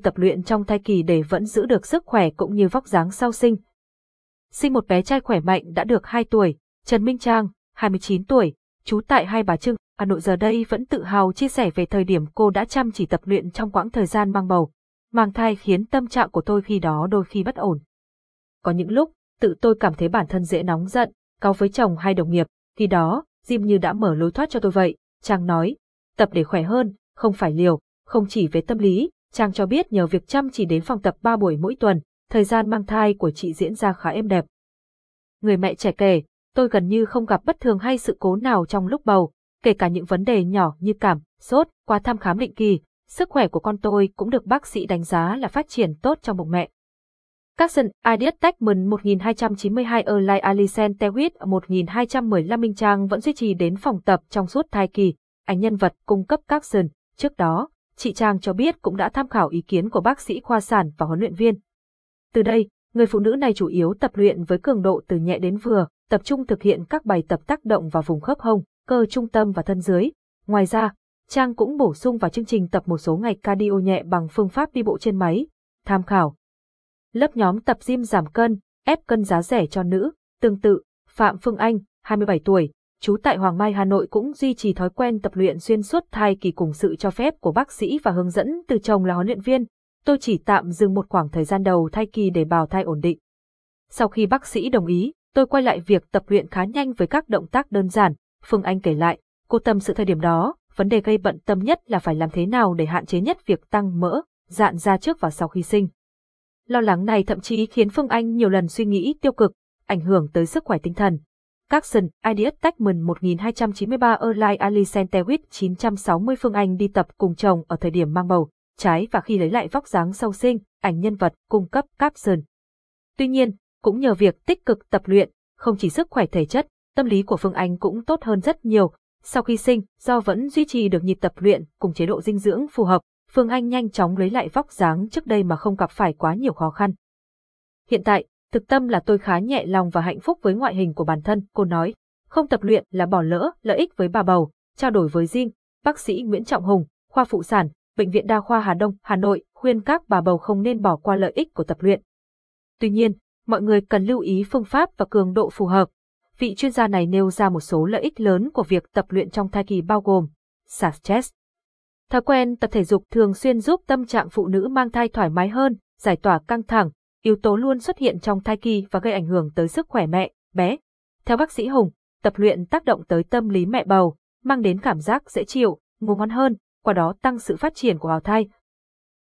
tập luyện trong thai kỳ để vẫn giữ được sức khỏe cũng như vóc dáng sau sinh. Sinh một bé trai khỏe mạnh đã được 2 tuổi, Trần Minh Trang, 29 tuổi, trú tại Hai Bà Trưng, Hà Nội giờ đây vẫn tự hào chia sẻ về thời điểm cô đã chăm chỉ tập luyện trong quãng thời gian mang bầu. Mang thai khiến tâm trạng của tôi khi đó đôi khi bất ổn. Có những lúc, tự tôi cảm thấy bản thân dễ nóng giận, cáu với chồng hay đồng nghiệp, khi đó, Jim như đã mở lối thoát cho tôi vậy. Trang nói, tập để khỏe hơn, không phải liều, không chỉ về tâm lý, Trang cho biết nhờ việc chăm chỉ đến phòng tập 3 buổi mỗi tuần, thời gian mang thai của chị diễn ra khá êm đẹp. Người mẹ trẻ kể, tôi gần như không gặp bất thường hay sự cố nào trong lúc bầu, kể cả những vấn đề nhỏ như cảm, sốt, qua thăm khám định kỳ, sức khỏe của con tôi cũng được bác sĩ đánh giá là phát triển tốt trong bụng mẹ. Capson, Ideas Techman 1292 Erlai Alicent Tewit 1215 Minh Trang vẫn duy trì đến phòng tập trong suốt thai kỳ, ảnh nhân vật cung cấp Capson. Trước đó, chị Trang cho biết cũng đã tham khảo ý kiến của bác sĩ khoa sản và huấn luyện viên. Từ đây, người phụ nữ này chủ yếu tập luyện với cường độ từ nhẹ đến vừa, tập trung thực hiện các bài tập tác động vào vùng khớp hông, cơ trung tâm và thân dưới. Ngoài ra, Trang cũng bổ sung vào chương trình tập một số ngày cardio nhẹ bằng phương pháp đi bộ trên máy. Tham khảo. Lớp nhóm tập gym giảm cân, ép cân giá rẻ cho nữ, tương tự, Phạm Phương Anh, 27 tuổi, trú tại Hoàng Mai Hà Nội cũng duy trì thói quen tập luyện xuyên suốt thai kỳ cùng sự cho phép của bác sĩ và hướng dẫn từ chồng là huấn luyện viên. Tôi chỉ tạm dừng một khoảng thời gian đầu thai kỳ để bào thai ổn định. Sau khi bác sĩ đồng ý, tôi quay lại việc tập luyện khá nhanh với các động tác đơn giản. Phương Anh kể lại, cô tâm sự thời điểm đó, vấn đề gây bận tâm nhất là phải làm thế nào để hạn chế nhất việc tăng mỡ, dạn ra trước và sau khi sinh. Lo lắng này thậm chí khiến Phương Anh nhiều lần suy nghĩ tiêu cực, ảnh hưởng tới sức khỏe tinh thần. Capson, Ideas Techman 1293 Erlai Alicentewit 960 Phương Anh đi tập cùng chồng ở thời điểm mang bầu, trái và khi lấy lại vóc dáng sau sinh, ảnh nhân vật cung cấp Capson. Tuy nhiên, cũng nhờ việc tích cực tập luyện, không chỉ sức khỏe thể chất, tâm lý của Phương Anh cũng tốt hơn rất nhiều. Sau khi sinh, do vẫn duy trì được nhịp tập luyện cùng chế độ dinh dưỡng phù hợp, Phương Anh nhanh chóng lấy lại vóc dáng trước đây mà không gặp phải quá nhiều khó khăn. Hiện tại, thực tâm là tôi khá nhẹ lòng và hạnh phúc với ngoại hình của bản thân, cô nói. Không tập luyện là bỏ lỡ lợi ích với bà bầu, trao đổi với Jin, bác sĩ Nguyễn Trọng Hùng, khoa phụ sản, Bệnh viện Đa khoa Hà Đông, Hà Nội, khuyên các bà bầu không nên bỏ qua lợi ích của tập luyện. Tuy nhiên, mọi người cần lưu ý phương pháp và cường độ phù hợp. Vị chuyên gia này nêu ra một số lợi ích lớn của việc tập luyện trong thai kỳ bao gồm xả stress, Thói quen tập thể dục thường xuyên giúp tâm trạng phụ nữ mang thai thoải mái hơn, giải tỏa căng thẳng, yếu tố luôn xuất hiện trong thai kỳ và gây ảnh hưởng tới sức khỏe mẹ, bé. Theo bác sĩ Hùng, tập luyện tác động tới tâm lý mẹ bầu, mang đến cảm giác dễ chịu, ngủ ngon hơn, qua đó tăng sự phát triển của bào thai.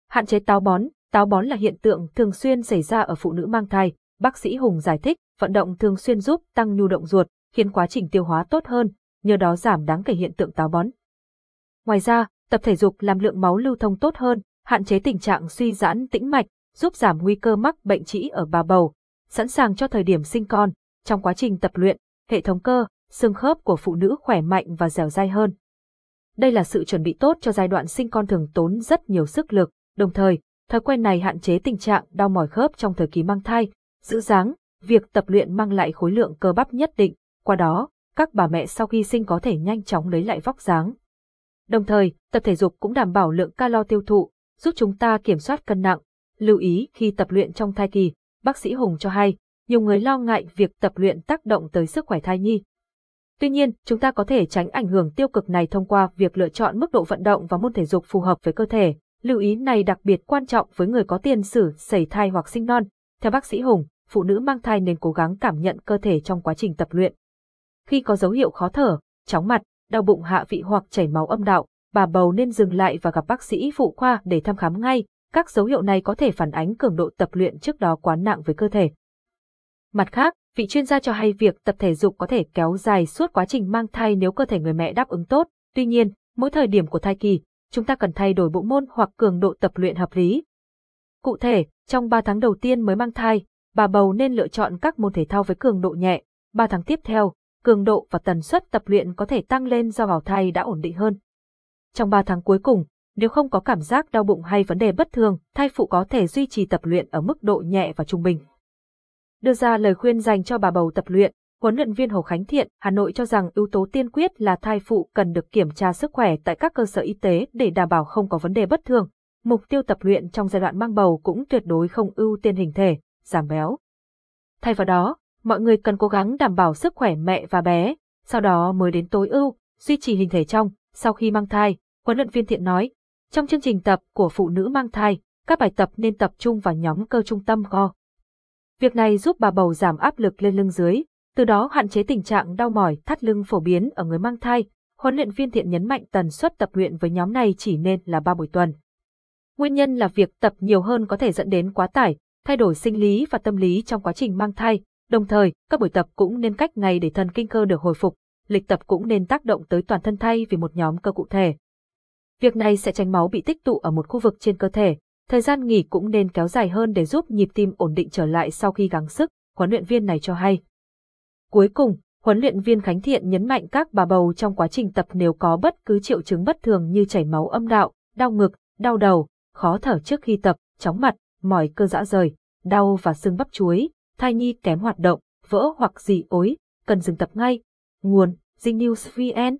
Hạn chế táo bón, táo bón là hiện tượng thường xuyên xảy ra ở phụ nữ mang thai. Bác sĩ Hùng giải thích, vận động thường xuyên giúp tăng nhu động ruột, khiến quá trình tiêu hóa tốt hơn, nhờ đó giảm đáng kể hiện tượng táo bón. Ngoài ra, tập thể dục làm lượng máu lưu thông tốt hơn, hạn chế tình trạng suy giãn tĩnh mạch, giúp giảm nguy cơ mắc bệnh trĩ ở bà bầu, sẵn sàng cho thời điểm sinh con. Trong quá trình tập luyện, hệ thống cơ, xương khớp của phụ nữ khỏe mạnh và dẻo dai hơn. Đây là sự chuẩn bị tốt cho giai đoạn sinh con thường tốn rất nhiều sức lực, đồng thời, thói quen này hạn chế tình trạng đau mỏi khớp trong thời kỳ mang thai, giữ dáng, việc tập luyện mang lại khối lượng cơ bắp nhất định, qua đó, các bà mẹ sau khi sinh có thể nhanh chóng lấy lại vóc dáng. Đồng thời, tập thể dục cũng đảm bảo lượng calo tiêu thụ, giúp chúng ta kiểm soát cân nặng. Lưu ý khi tập luyện trong thai kỳ, bác sĩ Hùng cho hay, nhiều người lo ngại việc tập luyện tác động tới sức khỏe thai nhi. Tuy nhiên, chúng ta có thể tránh ảnh hưởng tiêu cực này thông qua việc lựa chọn mức độ vận động và môn thể dục phù hợp với cơ thể. Lưu ý này đặc biệt quan trọng với người có tiền sử sẩy thai hoặc sinh non. Theo bác sĩ Hùng, phụ nữ mang thai nên cố gắng cảm nhận cơ thể trong quá trình tập luyện. Khi có dấu hiệu khó thở, chóng mặt, đau bụng hạ vị hoặc chảy máu âm đạo, bà bầu nên dừng lại và gặp bác sĩ phụ khoa để thăm khám ngay. Các dấu hiệu này có thể phản ánh cường độ tập luyện trước đó quá nặng với cơ thể. Mặt khác, vị chuyên gia cho hay việc tập thể dục có thể kéo dài suốt quá trình mang thai nếu cơ thể người mẹ đáp ứng tốt. Tuy nhiên, mỗi thời điểm của thai kỳ, chúng ta cần thay đổi bộ môn hoặc cường độ tập luyện hợp lý. Cụ thể, trong 3 tháng đầu tiên mới mang thai, bà bầu nên lựa chọn các môn thể thao với cường độ nhẹ. 3 tháng tiếp theo, cường độ và tần suất tập luyện có thể tăng lên do bào thai đã ổn định hơn. Trong 3 tháng cuối cùng, nếu không có cảm giác đau bụng hay vấn đề bất thường, thai phụ có thể duy trì tập luyện ở mức độ nhẹ và trung bình. Đưa ra lời khuyên dành cho bà bầu tập luyện, huấn luyện viên Hồ Khánh Thiện, Hà Nội cho rằng yếu tố tiên quyết là thai phụ cần được kiểm tra sức khỏe tại các cơ sở y tế để đảm bảo không có vấn đề bất thường. Mục tiêu tập luyện trong giai đoạn mang bầu cũng tuyệt đối không ưu tiên hình thể, giảm béo. Thay vào đó, mọi người cần cố gắng đảm bảo sức khỏe mẹ và bé, sau đó mới đến tối ưu, duy trì hình thể trong, sau khi mang thai, huấn luyện viên thiện nói. Trong chương trình tập của phụ nữ mang thai, các bài tập nên tập trung vào nhóm cơ trung tâm co. Việc này giúp bà bầu giảm áp lực lên lưng dưới, từ đó hạn chế tình trạng đau mỏi thắt lưng phổ biến ở người mang thai. Huấn luyện viên thiện nhấn mạnh tần suất tập luyện với nhóm này chỉ nên là 3 buổi tuần. Nguyên nhân là việc tập nhiều hơn có thể dẫn đến quá tải, thay đổi sinh lý và tâm lý trong quá trình mang thai, đồng thời, các buổi tập cũng nên cách ngày để thần kinh cơ được hồi phục, lịch tập cũng nên tác động tới toàn thân thay vì một nhóm cơ cụ thể. Việc này sẽ tránh máu bị tích tụ ở một khu vực trên cơ thể, thời gian nghỉ cũng nên kéo dài hơn để giúp nhịp tim ổn định trở lại sau khi gắng sức, huấn luyện viên này cho hay. Cuối cùng, huấn luyện viên Khánh Thiện nhấn mạnh các bà bầu trong quá trình tập nếu có bất cứ triệu chứng bất thường như chảy máu âm đạo, đau ngực, đau đầu, khó thở trước khi tập, chóng mặt, mỏi cơ dã rời, đau và sưng bắp chuối, thai nhi kém hoạt động, vỡ hoặc dị ối, cần dừng tập ngay. Nguồn: Dinh News VN